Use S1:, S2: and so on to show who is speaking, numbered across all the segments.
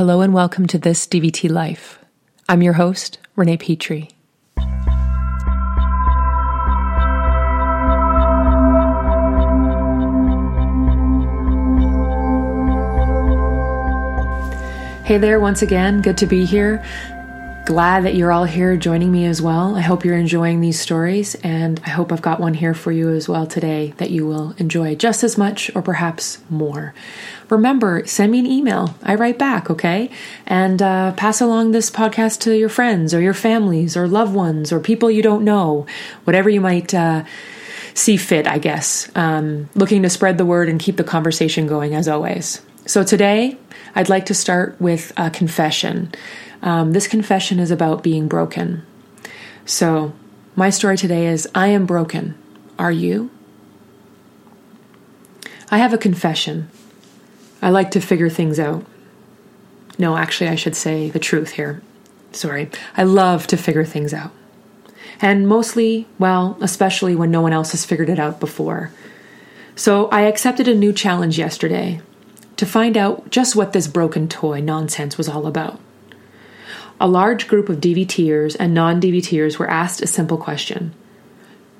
S1: Hello and welcome to this DVT Life. I'm your host, Renee Petrie. Hey there, once again, good to be here glad that you're all here joining me as well. I hope you're enjoying these stories, and I hope I've got one here for you as well today that you will enjoy just as much or perhaps more. Remember, send me an email. I write back, okay? And uh, pass along this podcast to your friends or your families or loved ones or people you don't know, whatever you might. Uh, see fit, I guess. Um, looking to spread the word and keep the conversation going as always. So today, I'd like to start with a confession. Um, this confession is about being broken. So, my story today is I am broken. Are you? I have a confession. I like to figure things out. No, actually, I should say the truth here. Sorry. I love to figure things out. And mostly, well, especially when no one else has figured it out before. So I accepted a new challenge yesterday to find out just what this broken toy nonsense was all about. A large group of DVTers and non DVTers were asked a simple question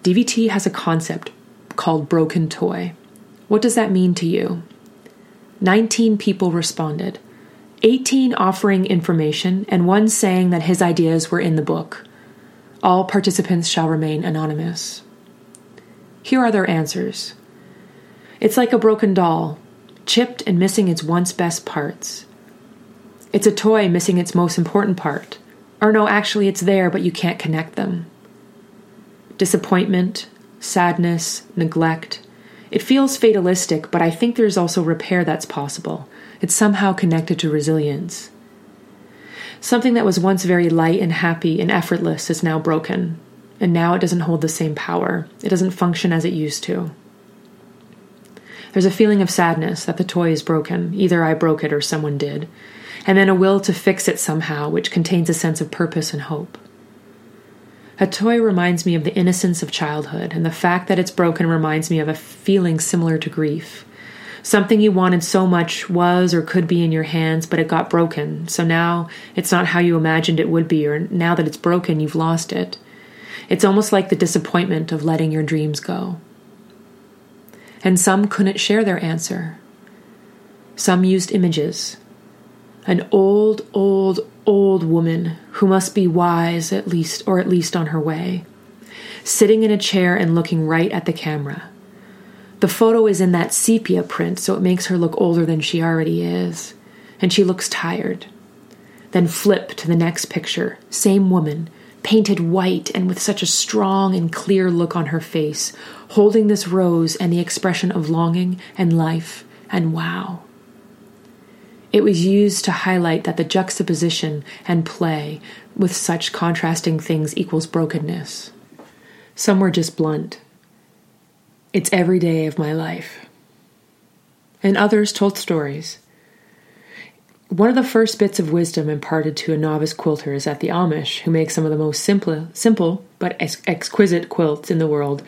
S1: DVT has a concept called broken toy. What does that mean to you? 19 people responded, 18 offering information, and one saying that his ideas were in the book. All participants shall remain anonymous. Here are their answers It's like a broken doll chipped and missing its once best parts. It's a toy missing its most important part. Or no, actually, it's there, but you can't connect them. Disappointment, sadness, neglect. It feels fatalistic, but I think there's also repair that's possible. It's somehow connected to resilience. Something that was once very light and happy and effortless is now broken, and now it doesn't hold the same power. It doesn't function as it used to. There's a feeling of sadness that the toy is broken, either I broke it or someone did, and then a will to fix it somehow, which contains a sense of purpose and hope. A toy reminds me of the innocence of childhood, and the fact that it's broken reminds me of a feeling similar to grief. Something you wanted so much was or could be in your hands, but it got broken, so now it's not how you imagined it would be, or now that it's broken, you've lost it. It's almost like the disappointment of letting your dreams go and some couldn't share their answer. Some used images. An old, old, old woman who must be wise at least, or at least on her way, sitting in a chair and looking right at the camera. The photo is in that sepia print, so it makes her look older than she already is, and she looks tired. Then flip to the next picture, same woman, painted white and with such a strong and clear look on her face, holding this rose and the expression of longing and life and wow. It was used to highlight that the juxtaposition and play with such contrasting things equals brokenness. Some were just blunt. It's every day of my life. And others told stories one of the first bits of wisdom imparted to a novice quilter is that the Amish, who make some of the most simple, simple but ex- exquisite quilts in the world,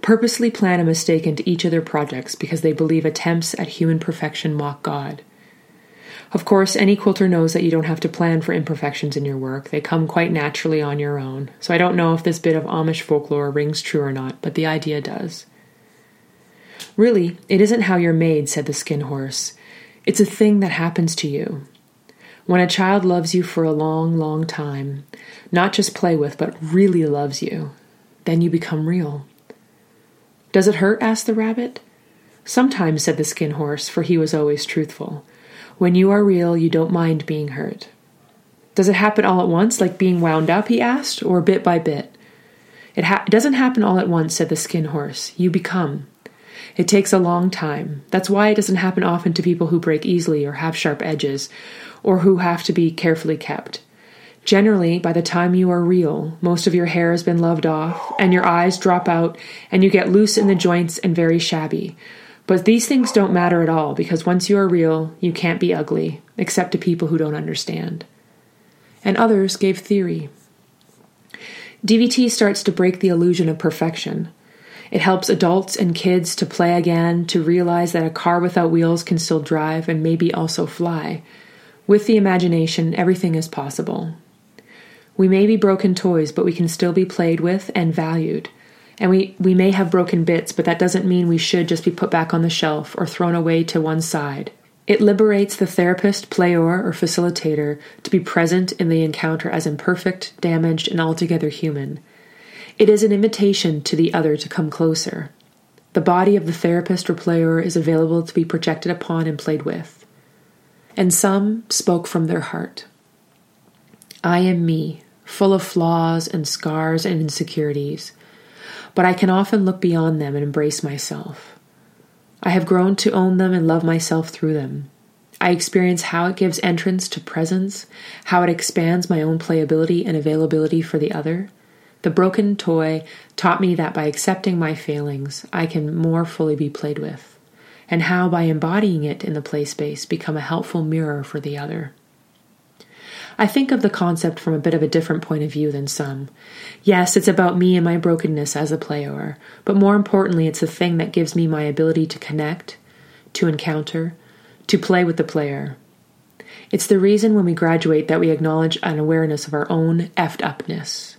S1: purposely plan a mistake into each of their projects because they believe attempts at human perfection mock God. Of course, any quilter knows that you don't have to plan for imperfections in your work. They come quite naturally on your own. So I don't know if this bit of Amish folklore rings true or not, but the idea does. Really, it isn't how you're made, said the skin horse. It's a thing that happens to you. When a child loves you for a long, long time, not just play with, but really loves you, then you become real. Does it hurt? asked the rabbit. Sometimes, said the skin horse, for he was always truthful. When you are real, you don't mind being hurt. Does it happen all at once, like being wound up? he asked, or bit by bit? It, ha- doesn't happen all at once, said the skin horse. You become. It takes a long time. That's why it doesn't happen often to people who break easily or have sharp edges, or who have to be carefully kept. Generally, by the time you are real, most of your hair has been loved off, and your eyes drop out, and you get loose in the joints and very shabby. But these things don't matter at all because once you are real, you can't be ugly, except to people who don't understand. And others gave theory. DVT starts to break the illusion of perfection. It helps adults and kids to play again, to realize that a car without wheels can still drive and maybe also fly. With the imagination, everything is possible. We may be broken toys, but we can still be played with and valued. And we, we may have broken bits, but that doesn't mean we should just be put back on the shelf or thrown away to one side. It liberates the therapist, player, or facilitator to be present in the encounter as imperfect, damaged, and altogether human. It is an invitation to the other to come closer. The body of the therapist or player is available to be projected upon and played with. And some spoke from their heart. I am me, full of flaws and scars and insecurities, but I can often look beyond them and embrace myself. I have grown to own them and love myself through them. I experience how it gives entrance to presence, how it expands my own playability and availability for the other, the broken toy taught me that by accepting my failings, I can more fully be played with, and how by embodying it in the play space become a helpful mirror for the other. I think of the concept from a bit of a different point of view than some. Yes, it's about me and my brokenness as a player, but more importantly, it's the thing that gives me my ability to connect, to encounter, to play with the player. It's the reason when we graduate that we acknowledge an awareness of our own effed upness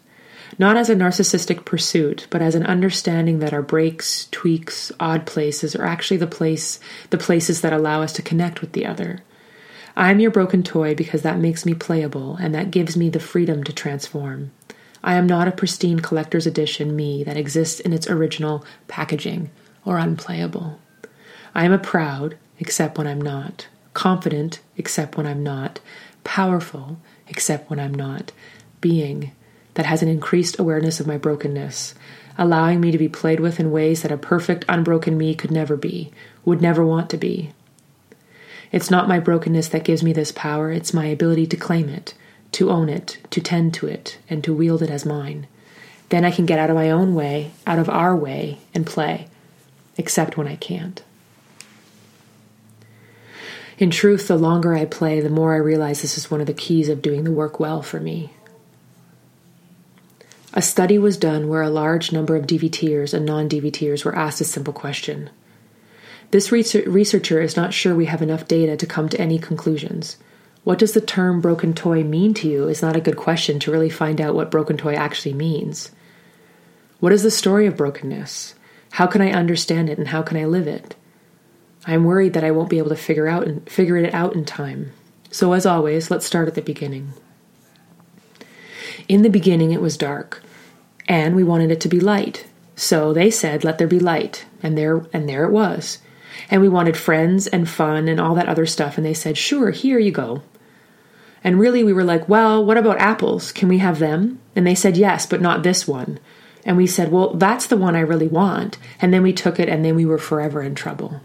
S1: not as a narcissistic pursuit, but as an understanding that our breaks, tweaks, odd places are actually the place the places that allow us to connect with the other. I am your broken toy because that makes me playable and that gives me the freedom to transform. I am not a pristine collector's edition me that exists in its original packaging or unplayable. I am a proud, except when I'm not, confident, except when I'm not, powerful, except when I'm not, being, that has an increased awareness of my brokenness, allowing me to be played with in ways that a perfect, unbroken me could never be, would never want to be. It's not my brokenness that gives me this power, it's my ability to claim it, to own it, to tend to it, and to wield it as mine. Then I can get out of my own way, out of our way, and play, except when I can't. In truth, the longer I play, the more I realize this is one of the keys of doing the work well for me. A study was done where a large number of DVTers and non DVTers were asked a simple question. This researcher is not sure we have enough data to come to any conclusions. What does the term broken toy mean to you is not a good question to really find out what broken toy actually means. What is the story of brokenness? How can I understand it and how can I live it? I'm worried that I won't be able to figure out and figure it out in time. So as always, let's start at the beginning. In the beginning it was dark and we wanted it to be light. So they said, "Let there be light," and there and there it was. And we wanted friends and fun and all that other stuff, and they said, "Sure, here you go." And really, we were like, "Well, what about apples? Can we have them?" And they said, "Yes, but not this one." And we said, "Well, that's the one I really want." And then we took it, and then we were forever in trouble.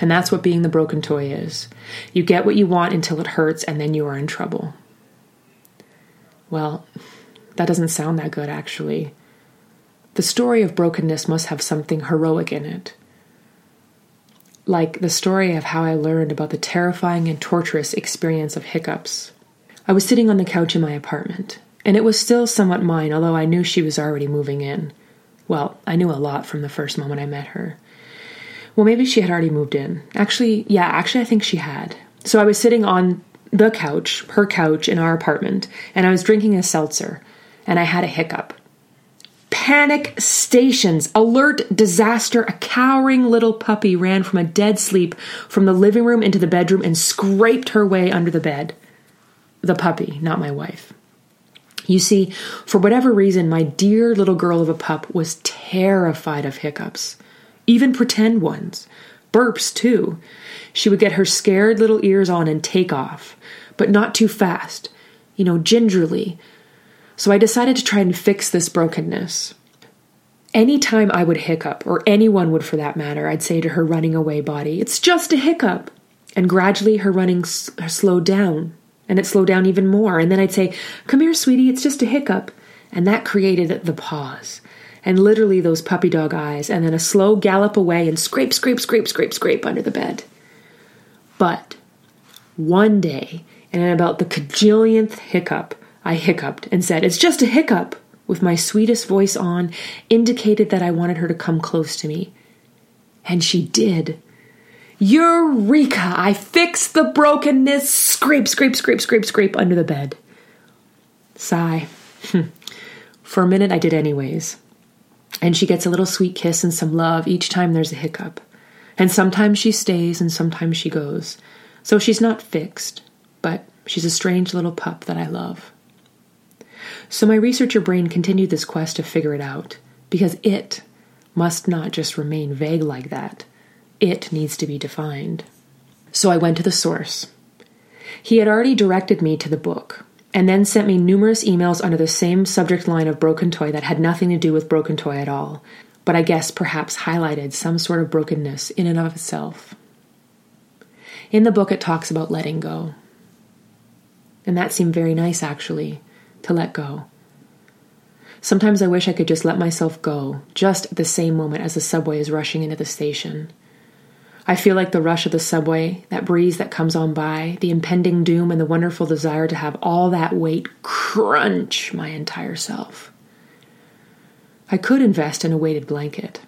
S1: And that's what being the broken toy is. You get what you want until it hurts, and then you are in trouble. Well, that doesn't sound that good, actually. The story of brokenness must have something heroic in it. Like the story of how I learned about the terrifying and torturous experience of hiccups. I was sitting on the couch in my apartment, and it was still somewhat mine, although I knew she was already moving in. Well, I knew a lot from the first moment I met her. Well, maybe she had already moved in. Actually, yeah, actually, I think she had. So I was sitting on the couch, her couch, in our apartment, and I was drinking a seltzer and I had a hiccup. Panic stations, alert disaster. A cowering little puppy ran from a dead sleep from the living room into the bedroom and scraped her way under the bed. The puppy, not my wife. You see, for whatever reason, my dear little girl of a pup was terrified of hiccups, even pretend ones, burps too. She would get her scared little ears on and take off, but not too fast, you know, gingerly, so I decided to try and fix this brokenness. Anytime I would hiccup, or anyone would for that matter, I'd say to her running away body, It's just a hiccup. And gradually her running s- slowed down, and it slowed down even more. And then I'd say, Come here, sweetie, it's just a hiccup. And that created the pause and literally those puppy dog eyes, and then a slow gallop away and scrape, scrape, scrape, scrape, scrape under the bed. But one day, and about the cajillionth hiccup, I hiccuped and said, It's just a hiccup, with my sweetest voice on, indicated that I wanted her to come close to me. And she did. Eureka! I fixed the brokenness. Scrape, scrape, scrape, scrape, scrape under the bed. Sigh. For a minute, I did anyways. And she gets a little sweet kiss and some love each time there's a hiccup. And sometimes she stays and sometimes she goes. So she's not fixed, but she's a strange little pup that I love. So my researcher brain continued this quest to figure it out, because it must not just remain vague like that. It needs to be defined. So I went to the source. He had already directed me to the book, and then sent me numerous emails under the same subject line of Broken Toy that had nothing to do with Broken Toy at all, but I guess perhaps highlighted some sort of brokenness in and of itself. In the book, it talks about letting go. And that seemed very nice, actually to let go. Sometimes I wish I could just let myself go, just at the same moment as the subway is rushing into the station. I feel like the rush of the subway, that breeze that comes on by, the impending doom, and the wonderful desire to have all that weight crunch my entire self. I could invest in a weighted blanket,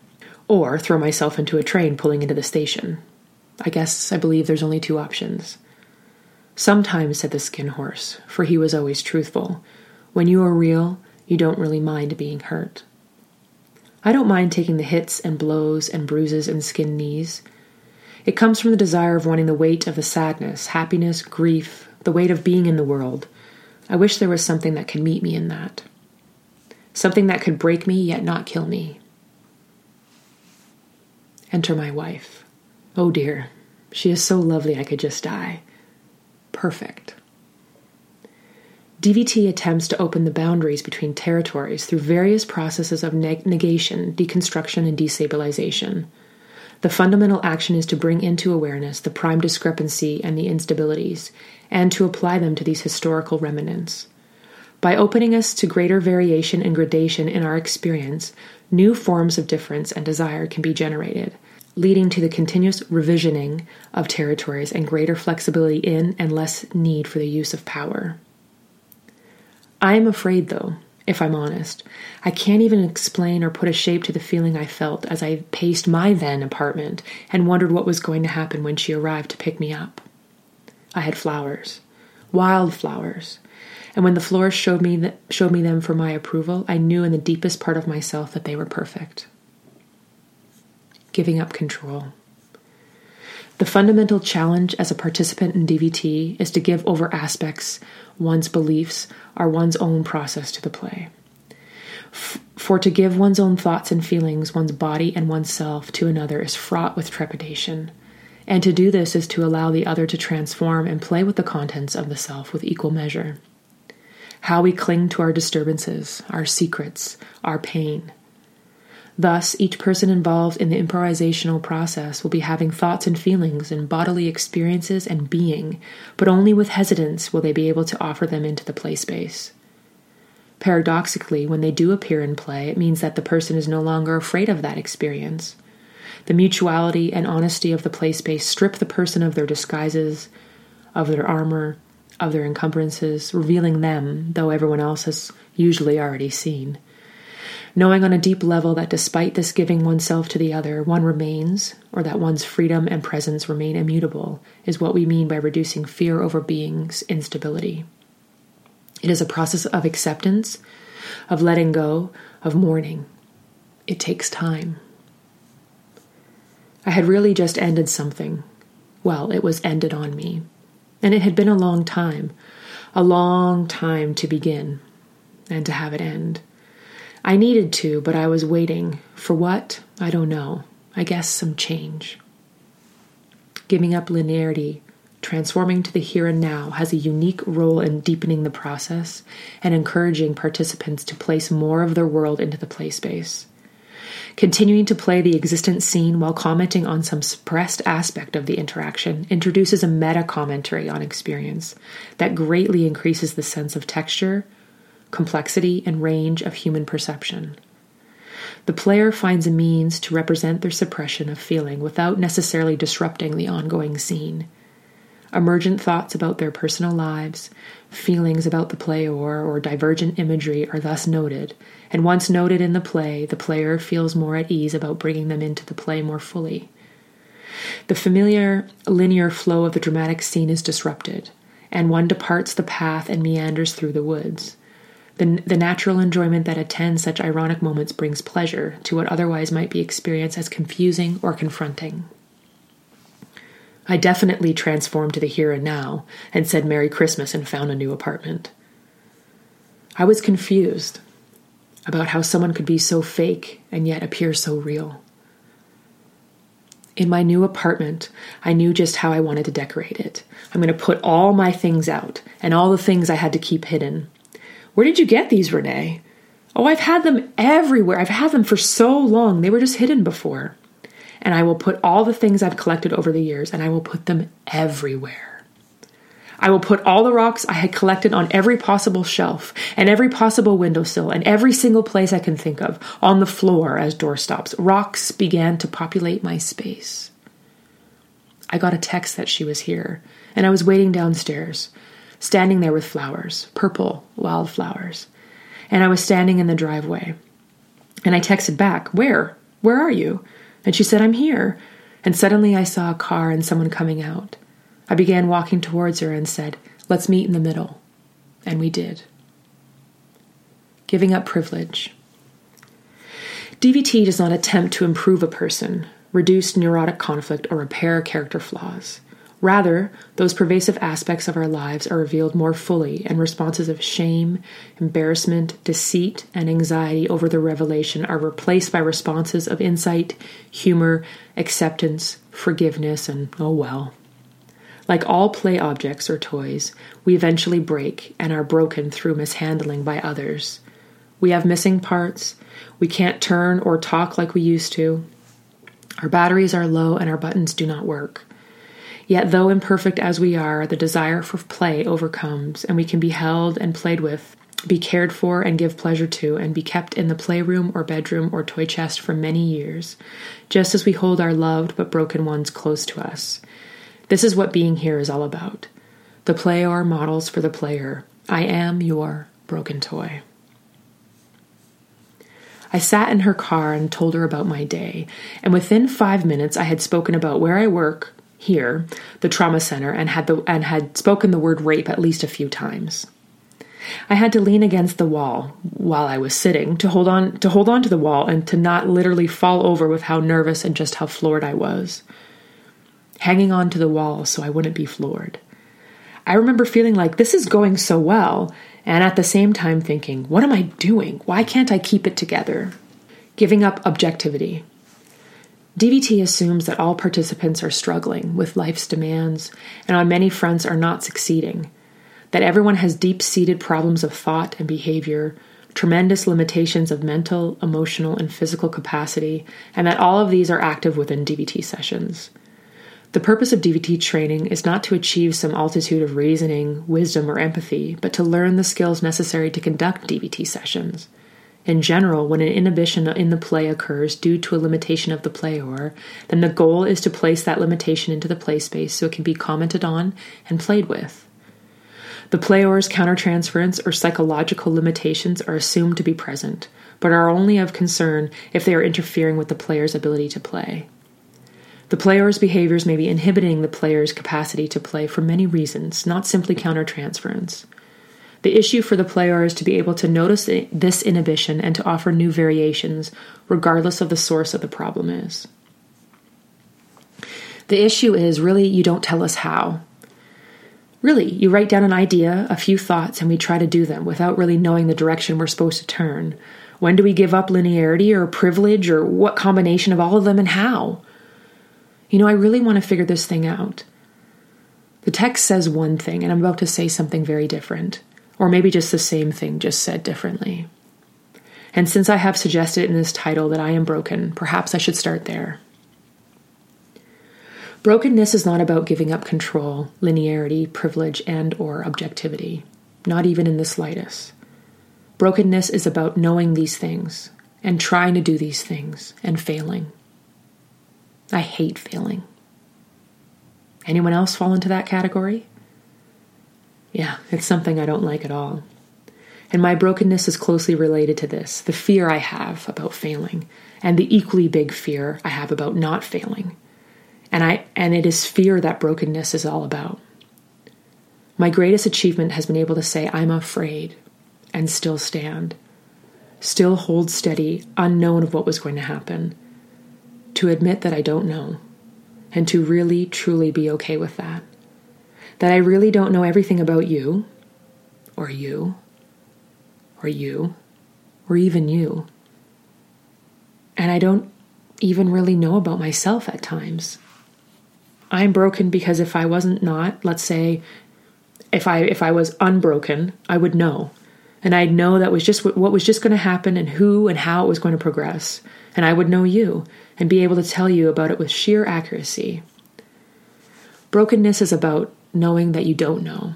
S1: or throw myself into a train pulling into the station. I guess I believe there's only two options. Sometimes, said the skin horse, for he was always truthful, when you are real, you don't really mind being hurt. I don't mind taking the hits and blows and bruises and skinned knees. It comes from the desire of wanting the weight of the sadness, happiness, grief, the weight of being in the world. I wish there was something that could meet me in that. Something that could break me yet not kill me. Enter my wife. Oh dear, she is so lovely I could just die. Perfect. DVT attempts to open the boundaries between territories through various processes of neg- negation, deconstruction, and destabilization. The fundamental action is to bring into awareness the prime discrepancy and the instabilities, and to apply them to these historical remnants. By opening us to greater variation and gradation in our experience, new forms of difference and desire can be generated, leading to the continuous revisioning of territories and greater flexibility in and less need for the use of power. I'm afraid, though, if I'm honest. I can't even explain or put a shape to the feeling I felt as I paced my then apartment and wondered what was going to happen when she arrived to pick me up. I had flowers, wild flowers, and when the florist showed me, th- showed me them for my approval, I knew in the deepest part of myself that they were perfect. Giving up control. The fundamental challenge as a participant in DVT is to give over aspects one's beliefs are one's own process to the play. For to give one's own thoughts and feelings, one's body and oneself to another is fraught with trepidation. And to do this is to allow the other to transform and play with the contents of the self with equal measure. How we cling to our disturbances, our secrets, our pain, Thus, each person involved in the improvisational process will be having thoughts and feelings and bodily experiences and being, but only with hesitance will they be able to offer them into the play space. Paradoxically, when they do appear in play, it means that the person is no longer afraid of that experience. The mutuality and honesty of the play space strip the person of their disguises, of their armor, of their encumbrances, revealing them, though everyone else has usually already seen knowing on a deep level that despite this giving oneself to the other, one remains, or that one's freedom and presence remain immutable, is what we mean by reducing fear over being's instability. It is a process of acceptance, of letting go, of mourning. It takes time. I had really just ended something. Well, it was ended on me. And it had been a long time, a long time to begin and to have it end. I needed to, but I was waiting. For what? I don't know. I guess some change. Giving up linearity, transforming to the here and now, has a unique role in deepening the process and encouraging participants to place more of their world into the play space. Continuing to play the existent scene while commenting on some suppressed aspect of the interaction introduces a meta commentary on experience that greatly increases the sense of texture complexity, and range of human perception. The player finds a means to represent their suppression of feeling without necessarily disrupting the ongoing scene. Emergent thoughts about their personal lives, feelings about the player, or divergent imagery are thus noted, and once noted in the play, the player feels more at ease about bringing them into the play more fully. The familiar, linear flow of the dramatic scene is disrupted, and one departs the path and meanders through the woods. The, the natural enjoyment that attends such ironic moments brings pleasure to what otherwise might be experienced as confusing or confronting. I definitely transformed to the here and now and said Merry Christmas and found a new apartment. I was confused about how someone could be so fake and yet appear so real. In my new apartment, I knew just how I wanted to decorate it. I'm going to put all my things out and all the things I had to keep hidden. Where did you get these, Renee? Oh, I've had them everywhere. I've had them for so long. They were just hidden before. And I will put all the things I've collected over the years and I will put them everywhere. I will put all the rocks I had collected on every possible shelf and every possible windowsill and every single place I can think of on the floor as doorstops. Rocks began to populate my space. I got a text that she was here, and I was waiting downstairs standing there with flowers, purple wildflowers. And I was standing in the driveway. And I texted back, Where? Where are you? And she said, I'm here. And suddenly I saw a car and someone coming out. I began walking towards her and said, Let's meet in the middle. And we did. Giving up privilege. DVT does not attempt to improve a person, reduce neurotic conflict, or repair character flaws. Rather, those pervasive aspects of our lives are revealed more fully, and responses of shame, embarrassment, deceit, and anxiety over the revelation are replaced by responses of insight, humor, acceptance, forgiveness, and oh well. Like all play objects or toys, we eventually break and are broken through mishandling by others. We have missing parts, we can't turn or talk like we used to, our batteries are low, and our buttons do not work. Yet, though imperfect as we are, the desire for play overcomes, and we can be held and played with, be cared for and give pleasure to, and be kept in the playroom or bedroom or toy chest for many years, just as we hold our loved but broken ones close to us. This is what being here is all about. The play are models for the player. I am your broken toy. I sat in her car and told her about my day, and within five minutes I had spoken about where I work, here, the trauma center, and had the and had spoken the word rape at least a few times. I had to lean against the wall while I was sitting to hold on to hold on to the wall and to not literally fall over with how nervous and just how floored I was. Hanging on to the wall so I wouldn't be floored. I remember feeling like this is going so well and at the same time thinking, what am I doing? Why can't I keep it together? Giving up objectivity, DVT assumes that all participants are struggling with life's demands and on many fronts are not succeeding, that everyone has deep seated problems of thought and behavior, tremendous limitations of mental, emotional, and physical capacity, and that all of these are active within DVT sessions. The purpose of DVT training is not to achieve some altitude of reasoning, wisdom, or empathy, but to learn the skills necessary to conduct DVT sessions. In general, when an inhibition in the play occurs due to a limitation of the player, then the goal is to place that limitation into the play space so it can be commented on and played with. The player's countertransference or psychological limitations are assumed to be present, but are only of concern if they are interfering with the player's ability to play. The player's behaviors may be inhibiting the player's capacity to play for many reasons, not simply countertransference. The issue for the player is to be able to notice this inhibition and to offer new variations, regardless of the source of the problem is. The issue is really you don't tell us how. Really, you write down an idea, a few thoughts, and we try to do them without really knowing the direction we're supposed to turn. When do we give up linearity or privilege or what combination of all of them and how? You know, I really want to figure this thing out. The text says one thing, and I'm about to say something very different or maybe just the same thing, just said differently. And since I have suggested in this title that I am broken, perhaps I should start there. Brokenness is not about giving up control, linearity, privilege, and or objectivity, not even in the slightest. Brokenness is about knowing these things and trying to do these things and failing. I hate failing. Anyone else fall into that category? Yeah, it's something I don't like at all. And my brokenness is closely related to this the fear I have about failing, and the equally big fear I have about not failing. And, I, and it is fear that brokenness is all about. My greatest achievement has been able to say, I'm afraid, and still stand, still hold steady, unknown of what was going to happen, to admit that I don't know, and to really, truly be okay with that that I really don't know everything about you, or you, or you, or even you. And I don't even really know about myself at times. I'm broken because if I wasn't not, let's say, if I if I was unbroken, I would know, and I'd know that was just what was just going to happen and who and how it was going to progress, and I would know you and be able to tell you about it with sheer accuracy. Brokenness is about knowing that you don't know.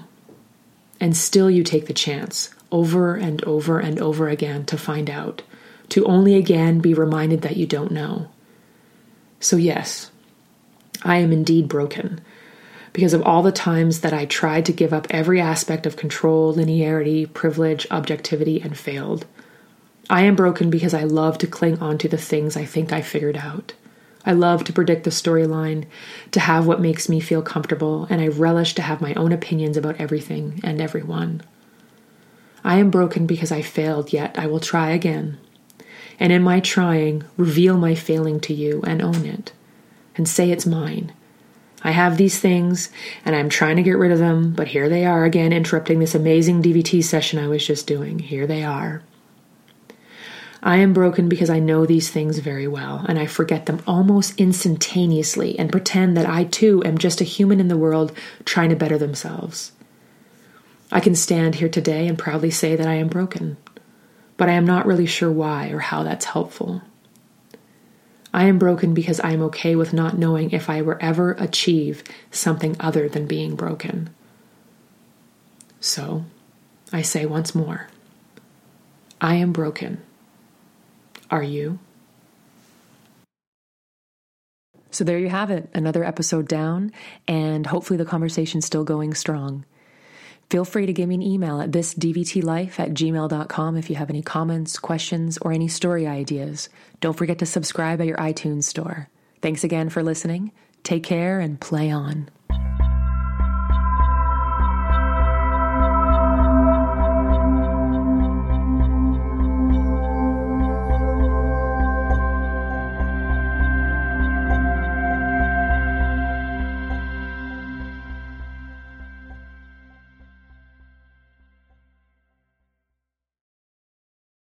S1: And still you take the chance over and over and over again to find out, to only again be reminded that you don't know. So, yes, I am indeed broken because of all the times that I tried to give up every aspect of control, linearity, privilege, objectivity, and failed. I am broken because I love to cling on to the things I think I figured out. I love to predict the storyline, to have what makes me feel comfortable, and I relish to have my own opinions about everything and everyone. I am broken because I failed, yet I will try again. And in my trying, reveal my failing to you and own it, and say it's mine. I have these things, and I'm trying to get rid of them, but here they are again, interrupting this amazing DVT session I was just doing. Here they are. I am broken because I know these things very well, and I forget them almost instantaneously and pretend that I too am just a human in the world trying to better themselves. I can stand here today and proudly say that I am broken, but I am not really sure why or how that's helpful. I am broken because I am okay with not knowing if I will ever achieve something other than being broken. So, I say once more I am broken. Are you? So there you have it, another episode down, and hopefully the conversation's still going strong. Feel free to give me an email at thisdvtlife at gmail.com if you have any comments, questions, or any story ideas. Don't forget to subscribe at your iTunes store. Thanks again for listening. Take care and play on.